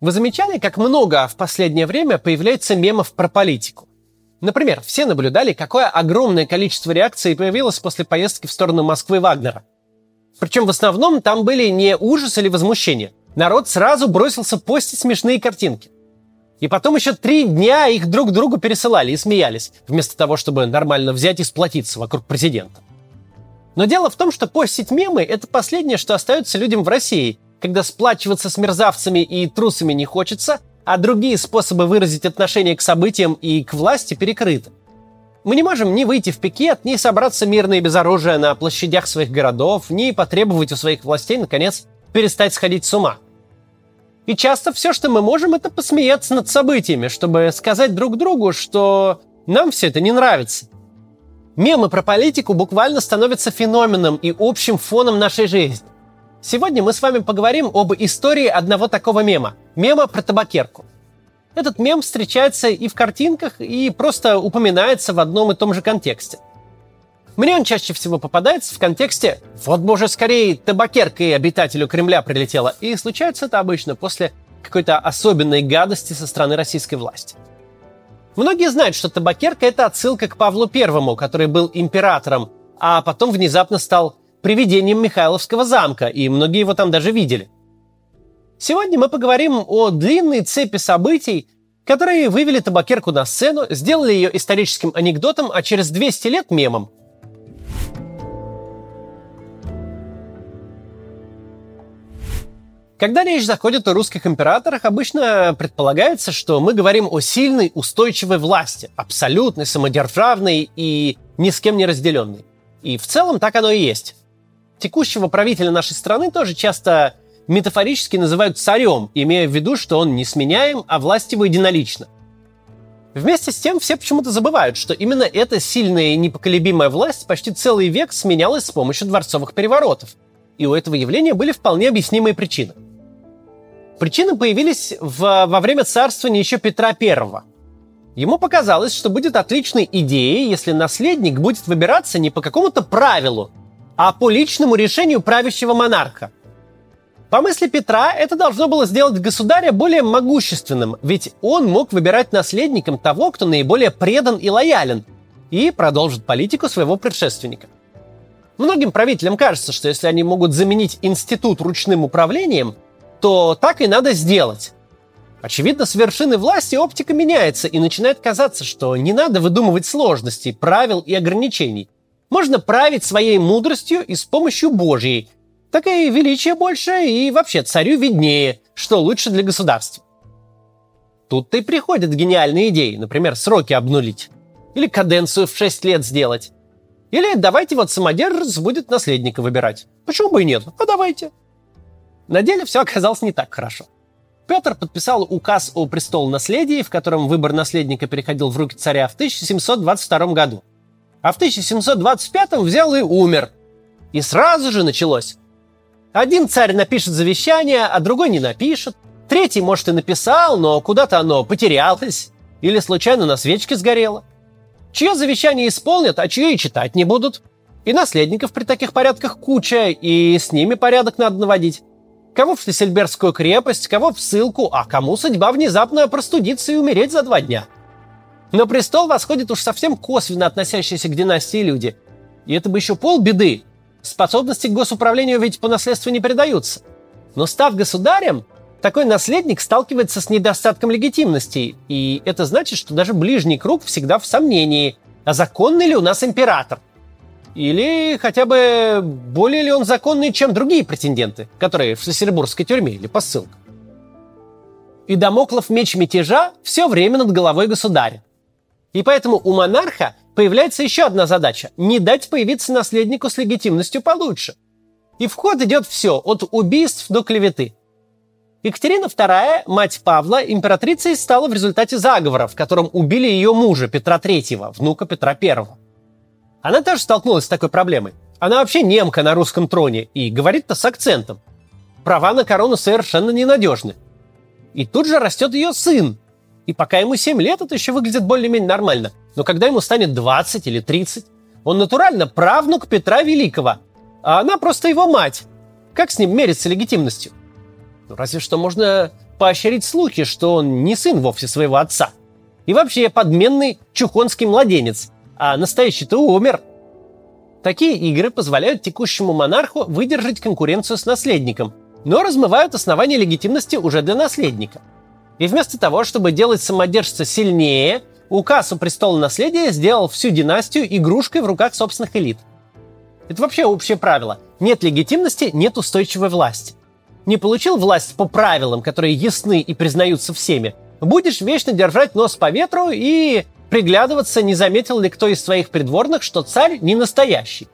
Вы замечали, как много в последнее время появляется мемов про политику? Например, все наблюдали, какое огромное количество реакций появилось после поездки в сторону Москвы Вагнера. Причем в основном там были не ужас или возмущение. Народ сразу бросился постить смешные картинки. И потом еще три дня их друг другу пересылали и смеялись, вместо того, чтобы нормально взять и сплотиться вокруг президента. Но дело в том, что постить мемы – это последнее, что остается людям в России, когда сплачиваться с мерзавцами и трусами не хочется, а другие способы выразить отношение к событиям и к власти перекрыты. Мы не можем ни выйти в пикет, ни собраться мирно и без оружия на площадях своих городов, ни потребовать у своих властей, наконец, перестать сходить с ума. И часто все, что мы можем, это посмеяться над событиями, чтобы сказать друг другу, что нам все это не нравится. Мемы про политику буквально становятся феноменом и общим фоном нашей жизни. Сегодня мы с вами поговорим об истории одного такого мема. Мема про табакерку. Этот мем встречается и в картинках, и просто упоминается в одном и том же контексте. Мне он чаще всего попадается в контексте «Вот, боже, скорее табакерка и обитателю Кремля прилетела». И случается это обычно после какой-то особенной гадости со стороны российской власти. Многие знают, что табакерка – это отсылка к Павлу Первому, который был императором, а потом внезапно стал привидением Михайловского замка, и многие его там даже видели. Сегодня мы поговорим о длинной цепи событий, которые вывели табакерку на сцену, сделали ее историческим анекдотом, а через 200 лет мемом – Когда речь заходит о русских императорах, обычно предполагается, что мы говорим о сильной, устойчивой власти, абсолютной, самодержавной и ни с кем не разделенной. И в целом так оно и есть. Текущего правителя нашей страны тоже часто метафорически называют царем, имея в виду, что он не сменяем, а власть его единолична. Вместе с тем все почему-то забывают, что именно эта сильная и непоколебимая власть почти целый век сменялась с помощью дворцовых переворотов – и у этого явления были вполне объяснимые причины. Причины появились в, во время царствования еще Петра I. Ему показалось, что будет отличной идеей, если наследник будет выбираться не по какому-то правилу, а по личному решению правящего монарха. По мысли Петра, это должно было сделать государя более могущественным, ведь он мог выбирать наследником того, кто наиболее предан и лоялен, и продолжит политику своего предшественника – Многим правителям кажется, что если они могут заменить институт ручным управлением, то так и надо сделать. Очевидно, с вершины власти оптика меняется и начинает казаться, что не надо выдумывать сложностей, правил и ограничений. Можно править своей мудростью и с помощью Божьей. Так и величие больше, и вообще царю виднее, что лучше для государства. Тут-то и приходят гениальные идеи, например, сроки обнулить. Или каденцию в 6 лет сделать. Или давайте вот самодержец будет наследника выбирать. Почему бы и нет? А давайте. На деле все оказалось не так хорошо. Петр подписал указ о престол-наследии, в котором выбор наследника переходил в руки царя в 1722 году. А в 1725 взял и умер. И сразу же началось. Один царь напишет завещание, а другой не напишет. Третий, может, и написал, но куда-то оно потерялось. Или случайно на свечке сгорело чье завещание исполнят, а чье и читать не будут. И наследников при таких порядках куча, и с ними порядок надо наводить. Кого в Шлиссельбергскую крепость, кого в ссылку, а кому судьба внезапно простудиться и умереть за два дня. На престол восходят уж совсем косвенно относящиеся к династии люди. И это бы еще полбеды. Способности к госуправлению ведь по наследству не передаются. Но став государем, такой наследник сталкивается с недостатком легитимности, и это значит, что даже ближний круг всегда в сомнении, а законный ли у нас император? Или хотя бы более ли он законный, чем другие претенденты, которые в Шлиссельбургской тюрьме или по ссылкам? И Дамоклов меч мятежа все время над головой государя. И поэтому у монарха появляется еще одна задача – не дать появиться наследнику с легитимностью получше. И в ход идет все, от убийств до клеветы – Екатерина II, мать Павла, императрицей стала в результате заговора, в котором убили ее мужа Петра III, внука Петра I. Она тоже столкнулась с такой проблемой. Она вообще немка на русском троне и говорит-то с акцентом. Права на корону совершенно ненадежны. И тут же растет ее сын. И пока ему 7 лет, это еще выглядит более-менее нормально. Но когда ему станет 20 или 30, он натурально правнук Петра Великого, а она просто его мать. Как с ним мериться легитимностью? Ну, разве что можно поощрить слухи, что он не сын вовсе своего отца. И вообще подменный чухонский младенец, а настоящий-то умер. Такие игры позволяют текущему монарху выдержать конкуренцию с наследником, но размывают основания легитимности уже для наследника. И вместо того, чтобы делать самодержца сильнее, указ о престоле наследия сделал всю династию игрушкой в руках собственных элит. Это вообще общее правило. Нет легитимности, нет устойчивой власти. Не получил власть по правилам, которые ясны и признаются всеми, будешь вечно держать нос по ветру и приглядываться, не заметил ли кто из своих придворных, что царь не настоящий.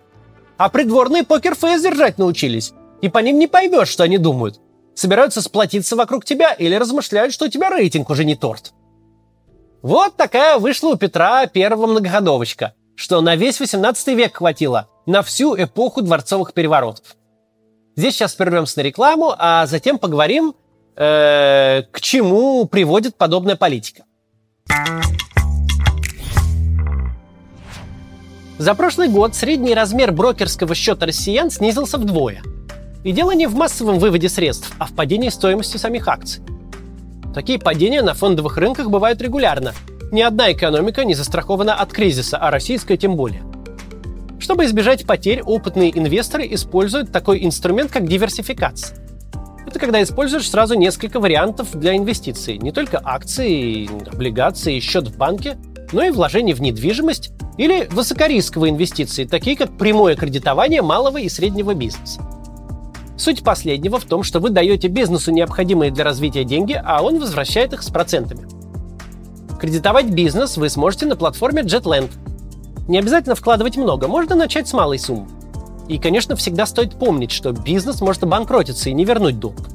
А придворные покерфейс держать научились, и по ним не поймешь, что они думают. Собираются сплотиться вокруг тебя или размышляют, что у тебя рейтинг уже не торт. Вот такая вышла у Петра первого многоходовочка, что на весь 18 век хватило, на всю эпоху дворцовых переворотов. Здесь сейчас прервемся на рекламу, а затем поговорим, э, к чему приводит подобная политика. За прошлый год средний размер брокерского счета россиян снизился вдвое. И дело не в массовом выводе средств, а в падении стоимости самих акций. Такие падения на фондовых рынках бывают регулярно. Ни одна экономика не застрахована от кризиса, а российская тем более. Чтобы избежать потерь, опытные инвесторы используют такой инструмент, как диверсификация. Это когда используешь сразу несколько вариантов для инвестиций. Не только акции, облигации, счет в банке, но и вложения в недвижимость или высокорисковые инвестиции, такие как прямое кредитование малого и среднего бизнеса. Суть последнего в том, что вы даете бизнесу необходимые для развития деньги, а он возвращает их с процентами. Кредитовать бизнес вы сможете на платформе JetLand. Не обязательно вкладывать много, можно начать с малой суммы. И, конечно, всегда стоит помнить, что бизнес может обанкротиться и не вернуть долг.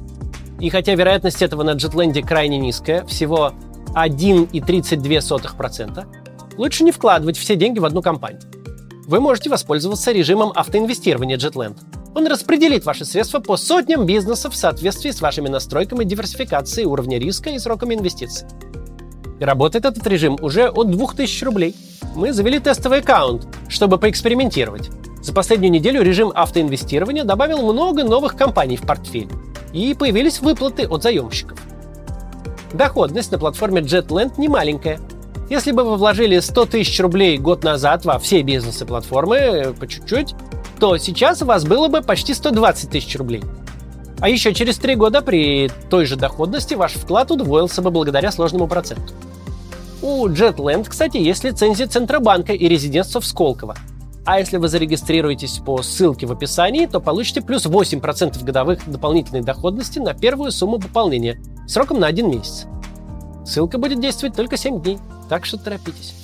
И хотя вероятность этого на JetLand крайне низкая, всего 1,32%, лучше не вкладывать все деньги в одну компанию. Вы можете воспользоваться режимом автоинвестирования JetLand. Он распределит ваши средства по сотням бизнесов в соответствии с вашими настройками диверсификации уровня риска и сроками инвестиций. И работает этот режим уже от 2000 рублей. Мы завели тестовый аккаунт, чтобы поэкспериментировать. За последнюю неделю режим автоинвестирования добавил много новых компаний в портфель. И появились выплаты от заемщиков. Доходность на платформе JetLand не маленькая. Если бы вы вложили 100 тысяч рублей год назад во все бизнесы платформы, э, по чуть-чуть, то сейчас у вас было бы почти 120 тысяч рублей. А еще через три года при той же доходности ваш вклад удвоился бы благодаря сложному проценту. У JetLand, кстати, есть лицензия Центробанка и резидентство в Сколково. А если вы зарегистрируетесь по ссылке в описании, то получите плюс 8% годовых дополнительной доходности на первую сумму пополнения сроком на один месяц. Ссылка будет действовать только 7 дней, так что торопитесь.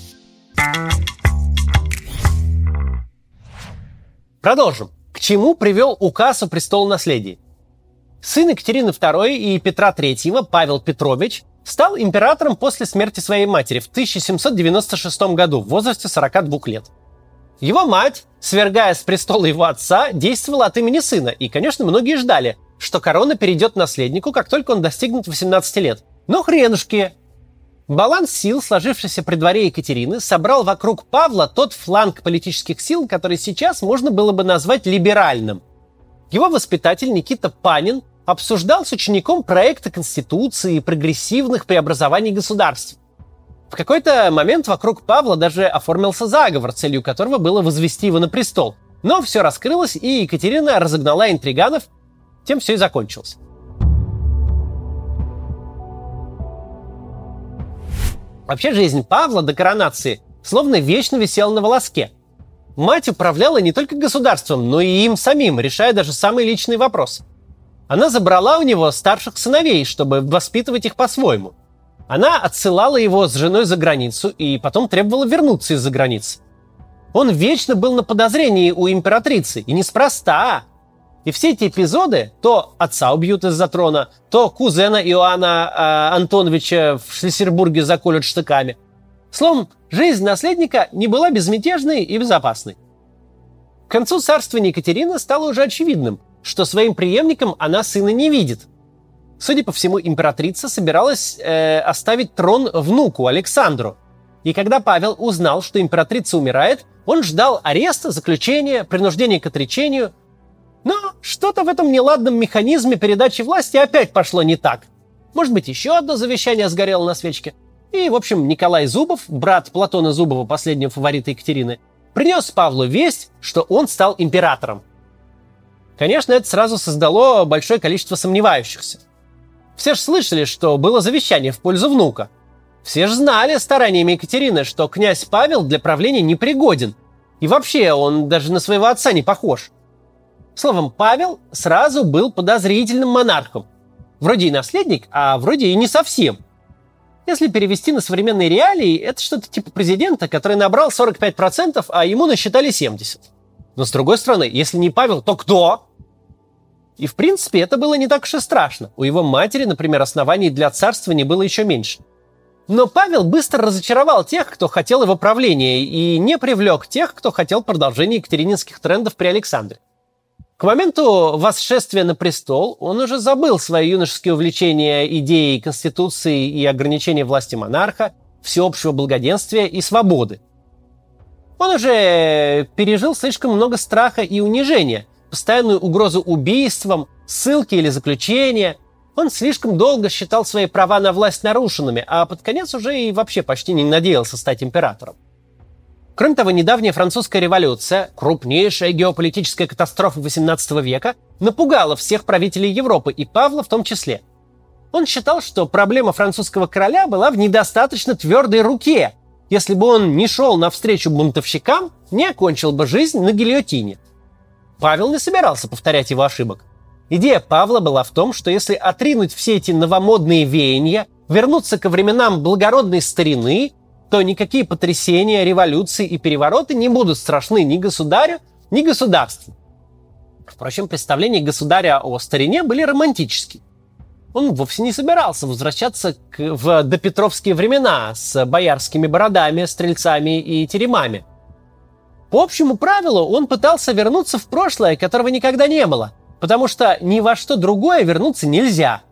Продолжим. К чему привел указ о престолонаследии? Сын Екатерины II и Петра III, Павел Петрович, стал императором после смерти своей матери в 1796 году в возрасте 42 лет. Его мать, свергая с престола его отца, действовала от имени сына, и, конечно, многие ждали, что корона перейдет наследнику, как только он достигнет 18 лет. Но хренушки! Баланс сил, сложившийся при дворе Екатерины, собрал вокруг Павла тот фланг политических сил, который сейчас можно было бы назвать либеральным. Его воспитатель Никита Панин обсуждал с учеником проекты Конституции и прогрессивных преобразований государств. В какой-то момент вокруг Павла даже оформился заговор, целью которого было возвести его на престол. Но все раскрылось, и Екатерина разогнала интриганов, тем все и закончилось. Вообще жизнь Павла до коронации словно вечно висела на волоске. Мать управляла не только государством, но и им самим, решая даже самые личные вопросы. Она забрала у него старших сыновей, чтобы воспитывать их по-своему. Она отсылала его с женой за границу и потом требовала вернуться из-за границы. Он вечно был на подозрении у императрицы, и неспроста. И все эти эпизоды, то отца убьют из-за трона, то кузена Иоанна э, Антоновича в Шлиссербурге заколют штыками. Словом, жизнь наследника не была безмятежной и безопасной. К концу царствования Екатерины стало уже очевидным, что своим преемником она сына не видит. Судя по всему, императрица собиралась э, оставить трон внуку Александру. И когда Павел узнал, что императрица умирает, он ждал ареста, заключения, принуждения к отречению – но что-то в этом неладном механизме передачи власти опять пошло не так. Может быть, еще одно завещание сгорело на свечке. И, в общем, Николай Зубов, брат Платона Зубова, последнего фаворита Екатерины, принес Павлу весть, что он стал императором. Конечно, это сразу создало большое количество сомневающихся. Все же слышали, что было завещание в пользу внука. Все же знали стараниями Екатерины, что князь Павел для правления непригоден. И вообще, он даже на своего отца не похож. Словом, Павел сразу был подозрительным монархом. Вроде и наследник, а вроде и не совсем. Если перевести на современные реалии, это что-то типа президента, который набрал 45%, а ему насчитали 70%. Но с другой стороны, если не Павел, то кто? И в принципе это было не так уж и страшно. У его матери, например, оснований для царствования было еще меньше. Но Павел быстро разочаровал тех, кто хотел его правления, и не привлек тех, кто хотел продолжения екатерининских трендов при Александре. К моменту восшествия на престол он уже забыл свои юношеские увлечения идеей Конституции и ограничения власти монарха, всеобщего благоденствия и свободы. Он уже пережил слишком много страха и унижения, постоянную угрозу убийством, ссылки или заключения. Он слишком долго считал свои права на власть нарушенными, а под конец уже и вообще почти не надеялся стать императором. Кроме того, недавняя французская революция, крупнейшая геополитическая катастрофа XVIII века, напугала всех правителей Европы, и Павла в том числе. Он считал, что проблема французского короля была в недостаточно твердой руке. Если бы он не шел навстречу бунтовщикам, не окончил бы жизнь на гильотине. Павел не собирался повторять его ошибок. Идея Павла была в том, что если отринуть все эти новомодные веяния, вернуться ко временам благородной старины, то никакие потрясения, революции и перевороты не будут страшны ни государю, ни государству. Впрочем, представления государя о старине были романтические. Он вовсе не собирался возвращаться к, в допетровские времена с боярскими бородами, стрельцами и теремами. По общему правилу он пытался вернуться в прошлое, которого никогда не было, потому что ни во что другое вернуться нельзя –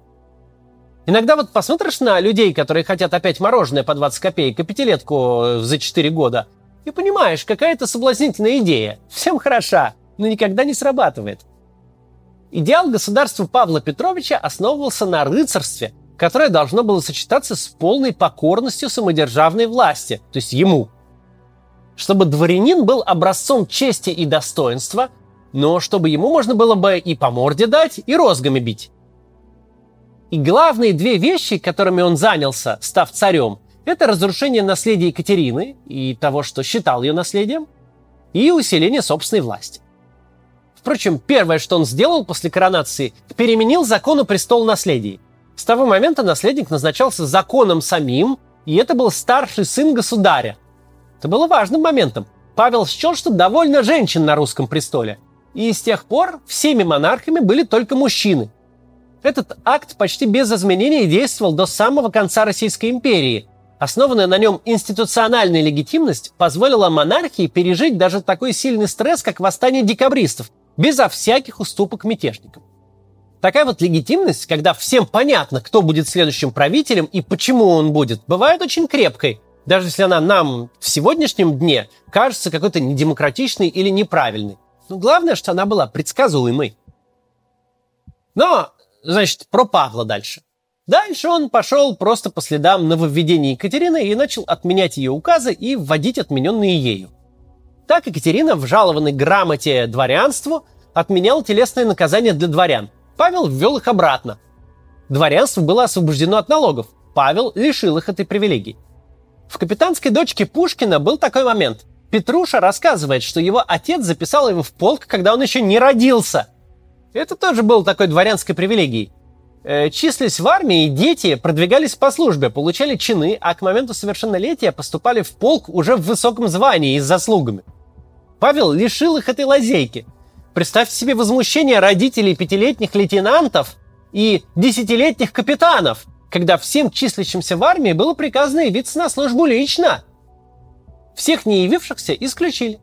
Иногда вот посмотришь на людей, которые хотят опять мороженое по 20 копеек и пятилетку э, за 4 года, и понимаешь, какая это соблазнительная идея. Всем хороша, но никогда не срабатывает. Идеал государства Павла Петровича основывался на рыцарстве, которое должно было сочетаться с полной покорностью самодержавной власти, то есть ему. Чтобы дворянин был образцом чести и достоинства, но чтобы ему можно было бы и по морде дать, и розгами бить. И главные две вещи, которыми он занялся, став царем, это разрушение наследия Екатерины и того, что считал ее наследием, и усиление собственной власти. Впрочем, первое, что он сделал после коронации, переменил закон о престол наследии. С того момента наследник назначался законом самим, и это был старший сын государя. Это было важным моментом. Павел счел, что довольно женщин на русском престоле. И с тех пор всеми монархами были только мужчины – этот акт почти без изменений действовал до самого конца Российской империи. Основанная на нем институциональная легитимность позволила монархии пережить даже такой сильный стресс, как восстание декабристов, безо всяких уступок мятежникам. Такая вот легитимность, когда всем понятно, кто будет следующим правителем и почему он будет, бывает очень крепкой, даже если она нам в сегодняшнем дне кажется какой-то недемократичной или неправильной. Но главное, что она была предсказуемой. Но Значит, про Павла дальше. Дальше он пошел просто по следам нововведений Екатерины и начал отменять ее указы и вводить отмененные ею. Так Екатерина в жалованной грамоте дворянству отменял телесные наказания для дворян. Павел ввел их обратно. Дворянство было освобождено от налогов. Павел лишил их этой привилегии. В «Капитанской дочке» Пушкина был такой момент. Петруша рассказывает, что его отец записал его в полк, когда он еще не родился – это тоже было такой дворянской привилегией. Э, числились в армии, дети продвигались по службе, получали чины, а к моменту совершеннолетия поступали в полк уже в высоком звании и с заслугами. Павел лишил их этой лазейки. Представьте себе возмущение родителей пятилетних лейтенантов и десятилетних капитанов, когда всем числящимся в армии было приказано явиться на службу лично. Всех не явившихся исключили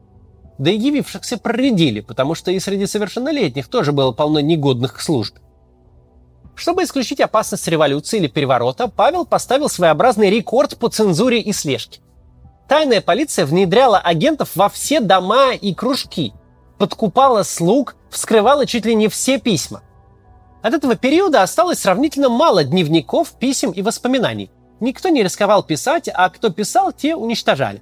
да и явившихся проредили, потому что и среди совершеннолетних тоже было полно негодных к службе. Чтобы исключить опасность революции или переворота, Павел поставил своеобразный рекорд по цензуре и слежке. Тайная полиция внедряла агентов во все дома и кружки, подкупала слуг, вскрывала чуть ли не все письма. От этого периода осталось сравнительно мало дневников, писем и воспоминаний. Никто не рисковал писать, а кто писал, те уничтожали.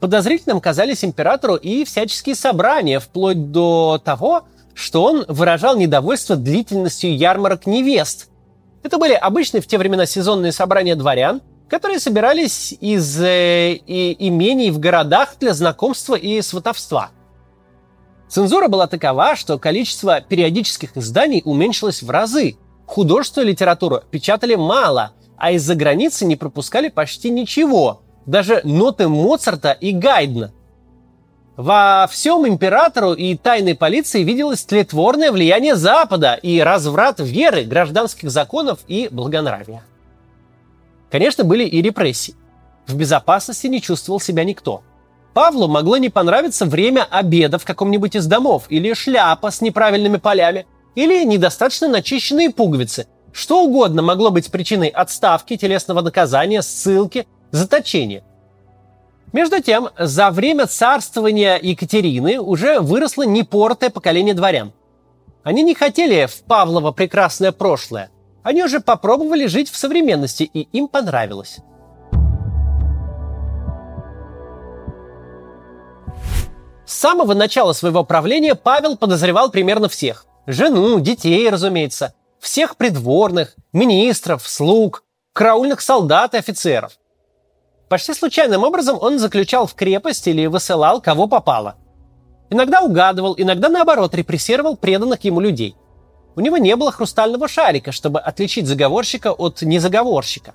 Подозрительным казались императору и всяческие собрания, вплоть до того, что он выражал недовольство длительностью ярмарок невест. Это были обычные в те времена сезонные собрания дворян, которые собирались из э, и, имений в городах для знакомства и сватовства. Цензура была такова, что количество периодических изданий уменьшилось в разы. Художественную литературу печатали мало, а из-за границы не пропускали почти ничего, даже ноты Моцарта и Гайдна. Во всем императору и тайной полиции виделось тлетворное влияние Запада и разврат веры, гражданских законов и благонравия. Конечно, были и репрессии. В безопасности не чувствовал себя никто. Павлу могло не понравиться время обеда в каком-нибудь из домов, или шляпа с неправильными полями, или недостаточно начищенные пуговицы. Что угодно могло быть причиной отставки, телесного наказания, ссылки, заточения. Между тем, за время царствования Екатерины уже выросло непортое поколение дворян. Они не хотели в Павлово прекрасное прошлое. Они уже попробовали жить в современности, и им понравилось. С самого начала своего правления Павел подозревал примерно всех. Жену, детей, разумеется, всех придворных, министров, слуг, караульных солдат и офицеров. Почти случайным образом он заключал в крепость или высылал кого попало. Иногда угадывал, иногда наоборот репрессировал преданных ему людей. У него не было хрустального шарика, чтобы отличить заговорщика от незаговорщика.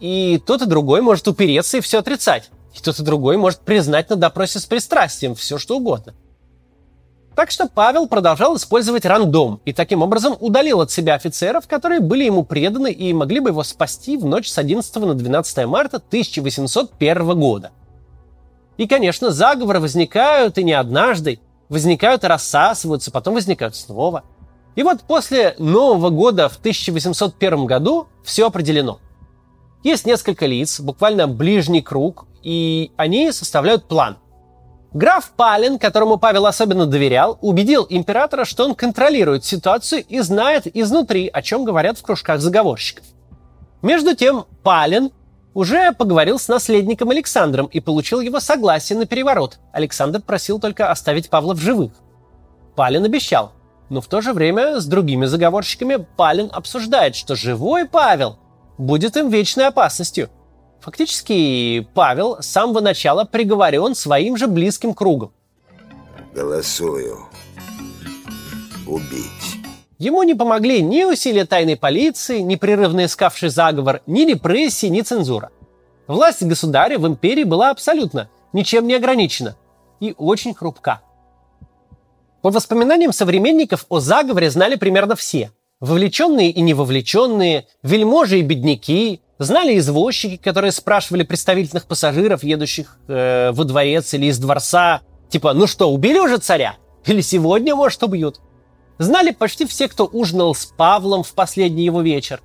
И тот и другой может упереться и все отрицать. И тот и другой может признать на допросе с пристрастием все, что угодно. Так что Павел продолжал использовать рандом и таким образом удалил от себя офицеров, которые были ему преданы и могли бы его спасти в ночь с 11 на 12 марта 1801 года. И, конечно, заговоры возникают и не однажды, возникают и рассасываются, потом возникают снова. И вот после Нового года в 1801 году все определено. Есть несколько лиц, буквально ближний круг, и они составляют план. Граф Палин, которому Павел особенно доверял, убедил императора, что он контролирует ситуацию и знает изнутри, о чем говорят в кружках заговорщиков. Между тем, Палин уже поговорил с наследником Александром и получил его согласие на переворот. Александр просил только оставить Павла в живых. Палин обещал, но в то же время с другими заговорщиками Палин обсуждает, что живой Павел будет им вечной опасностью – Фактически Павел с самого начала приговорен своим же близким кругом. Голосую. Убить. Ему не помогли ни усилия тайной полиции, непрерывно искавший заговор, ни репрессии, ни цензура. Власть государя в империи была абсолютно, ничем не ограничена и очень хрупка. По воспоминаниям современников о заговоре знали примерно все. Вовлеченные и невовлеченные, вельможи и бедняки, Знали извозчики, которые спрашивали представительных пассажиров, едущих э, во дворец или из дворца, типа, ну что, убили уже царя? Или сегодня, может, убьют? Знали почти все, кто ужинал с Павлом в последний его вечер.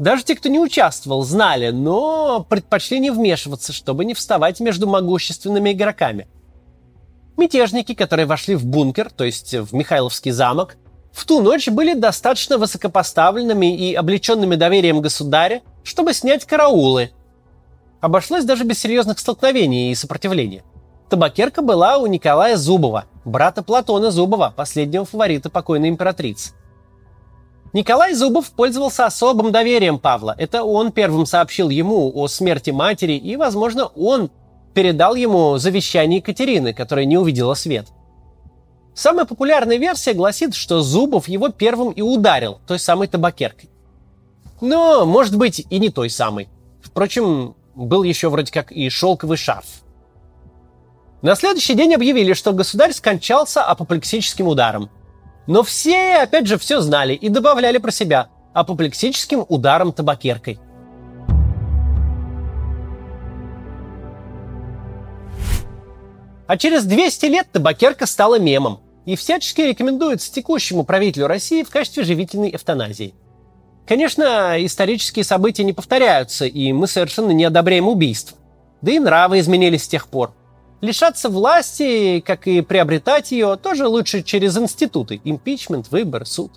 Даже те, кто не участвовал, знали, но предпочли не вмешиваться, чтобы не вставать между могущественными игроками. Мятежники, которые вошли в бункер, то есть в Михайловский замок, в ту ночь были достаточно высокопоставленными и облеченными доверием государя, чтобы снять караулы. Обошлось даже без серьезных столкновений и сопротивления. Табакерка была у Николая Зубова, брата Платона Зубова, последнего фаворита покойной императрицы. Николай Зубов пользовался особым доверием Павла. Это он первым сообщил ему о смерти матери, и, возможно, он передал ему завещание Екатерины, которое не увидела свет. Самая популярная версия гласит, что Зубов его первым и ударил той самой табакеркой. Но, может быть, и не той самой. Впрочем, был еще вроде как и шелковый шарф. На следующий день объявили, что государь скончался апоплексическим ударом. Но все, опять же, все знали и добавляли про себя апоплексическим ударом табакеркой. А через 200 лет табакерка стала мемом и всячески рекомендуется текущему правителю России в качестве живительной эвтаназии – Конечно, исторические события не повторяются, и мы совершенно не одобряем убийство. Да и нравы изменились с тех пор. Лишаться власти, как и приобретать ее, тоже лучше через институты. Импичмент, выбор, суд.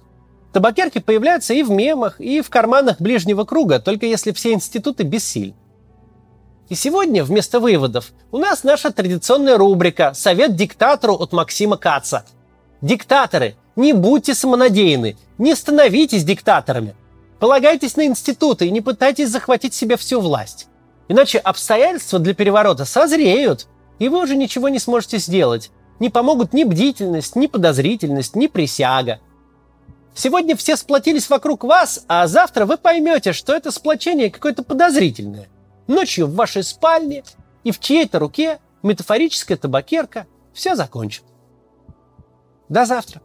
Табакерки появляются и в мемах, и в карманах ближнего круга, только если все институты бессильны. И сегодня вместо выводов у нас наша традиционная рубрика «Совет диктатору» от Максима Каца. Диктаторы, не будьте самонадеяны, не становитесь диктаторами. Полагайтесь на институты и не пытайтесь захватить себе всю власть. Иначе обстоятельства для переворота созреют, и вы уже ничего не сможете сделать. Не помогут ни бдительность, ни подозрительность, ни присяга – Сегодня все сплотились вокруг вас, а завтра вы поймете, что это сплочение какое-то подозрительное. Ночью в вашей спальне и в чьей-то руке метафорическая табакерка все закончит. До завтра.